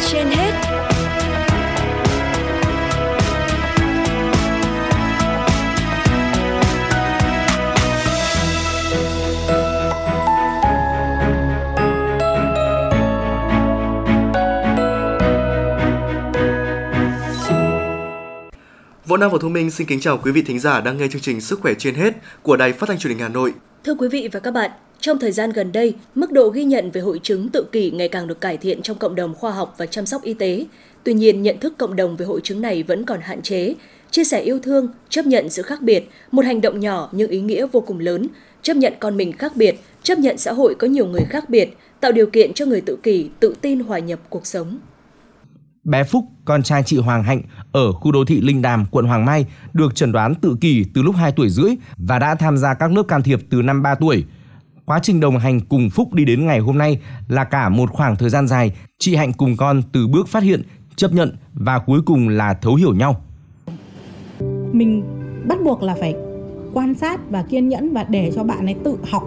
trên hết Võ Nam và Thu Minh xin kính chào quý vị thính giả đang nghe chương trình Sức khỏe trên hết của Đài Phát thanh Truyền hình Hà Nội. Thưa quý vị và các bạn, trong thời gian gần đây, mức độ ghi nhận về hội chứng tự kỷ ngày càng được cải thiện trong cộng đồng khoa học và chăm sóc y tế. Tuy nhiên, nhận thức cộng đồng về hội chứng này vẫn còn hạn chế. Chia sẻ yêu thương, chấp nhận sự khác biệt, một hành động nhỏ nhưng ý nghĩa vô cùng lớn, chấp nhận con mình khác biệt, chấp nhận xã hội có nhiều người khác biệt, tạo điều kiện cho người tự kỷ tự tin hòa nhập cuộc sống. Bé Phúc, con trai chị Hoàng Hạnh ở khu đô thị Linh Đàm, quận Hoàng Mai, được chẩn đoán tự kỷ từ lúc 2 tuổi rưỡi và đã tham gia các lớp can thiệp từ năm 3 tuổi. Quá trình đồng hành cùng Phúc đi đến ngày hôm nay là cả một khoảng thời gian dài, chị Hạnh cùng con từ bước phát hiện, chấp nhận và cuối cùng là thấu hiểu nhau. Mình bắt buộc là phải quan sát và kiên nhẫn và để cho bạn ấy tự học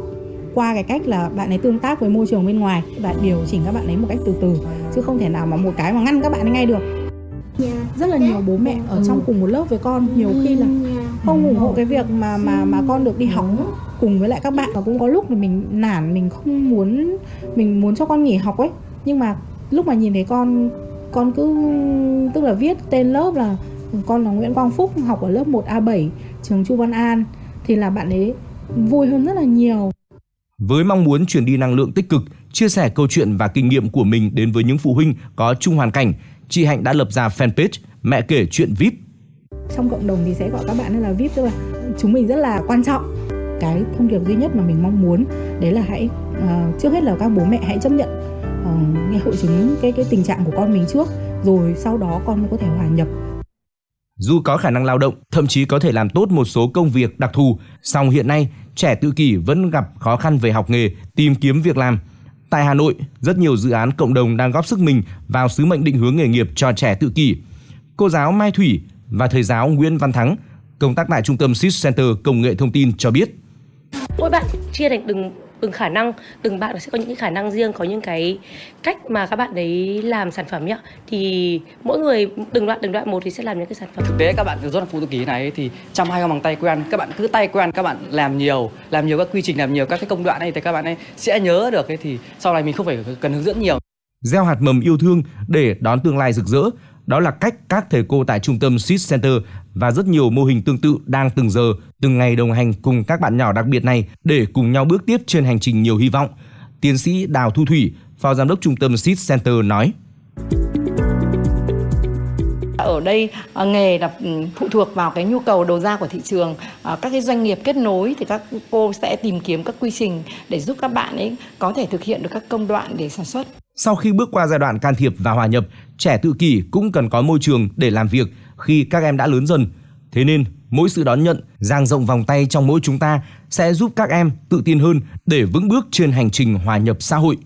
qua cái cách là bạn ấy tương tác với môi trường bên ngoài và điều chỉnh các bạn ấy một cách từ từ chứ không thể nào mà một cái mà ngăn các bạn ấy ngay được. Rất là nhiều bố mẹ ở trong cùng một lớp với con nhiều khi là không ủng hộ cái việc mà mà mà con được đi học cùng với lại các bạn và cũng có lúc là mình nản mình không muốn mình muốn cho con nghỉ học ấy nhưng mà lúc mà nhìn thấy con con cứ tức là viết tên lớp là con là Nguyễn Quang Phúc học ở lớp 1A7 trường Chu Văn An thì là bạn ấy vui hơn rất là nhiều với mong muốn truyền đi năng lượng tích cực, chia sẻ câu chuyện và kinh nghiệm của mình đến với những phụ huynh có chung hoàn cảnh, chị Hạnh đã lập ra fanpage Mẹ kể chuyện VIP. Trong cộng đồng thì sẽ gọi các bạn là VIP tức là chúng mình rất là quan trọng. Cái thông điệp duy nhất mà mình mong muốn đấy là hãy uh, trước hết là các bố mẹ hãy chấp nhận uh, cái hội chứng cái cái tình trạng của con mình trước rồi sau đó con mới có thể hòa nhập dù có khả năng lao động, thậm chí có thể làm tốt một số công việc đặc thù, song hiện nay trẻ tự kỷ vẫn gặp khó khăn về học nghề, tìm kiếm việc làm. Tại Hà Nội, rất nhiều dự án cộng đồng đang góp sức mình vào sứ mệnh định hướng nghề nghiệp cho trẻ tự kỷ. Cô giáo Mai Thủy và thầy giáo Nguyễn Văn Thắng, công tác tại Trung tâm SIS Center Công nghệ Thông tin cho biết. Mỗi bạn chia thành từng từng khả năng từng bạn sẽ có những cái khả năng riêng có những cái cách mà các bạn đấy làm sản phẩm nhá. Thì mỗi người từng đoạn từng đoạn một thì sẽ làm những cái sản phẩm. Thực tế các bạn rốt là phụ tự ký này thì trong hai bằng tay quen. Các bạn cứ tay quen các bạn làm nhiều làm nhiều các quy trình làm nhiều các cái công đoạn này thì các bạn ấy sẽ nhớ được ấy thì sau này mình không phải cần hướng dẫn nhiều. Gieo hạt mầm yêu thương để đón tương lai rực rỡ đó là cách các thầy cô tại trung tâm Swiss Center và rất nhiều mô hình tương tự đang từng giờ, từng ngày đồng hành cùng các bạn nhỏ đặc biệt này để cùng nhau bước tiếp trên hành trình nhiều hy vọng. Tiến sĩ Đào Thu Thủy, Phó Giám đốc Trung tâm Swiss Center nói. Ở đây à, nghề là ừ, phụ thuộc vào cái nhu cầu đầu ra của thị trường. À, các cái doanh nghiệp kết nối thì các cô sẽ tìm kiếm các quy trình để giúp các bạn ấy có thể thực hiện được các công đoạn để sản xuất sau khi bước qua giai đoạn can thiệp và hòa nhập, trẻ tự kỷ cũng cần có môi trường để làm việc khi các em đã lớn dần. Thế nên, mỗi sự đón nhận, dang rộng vòng tay trong mỗi chúng ta sẽ giúp các em tự tin hơn để vững bước trên hành trình hòa nhập xã hội.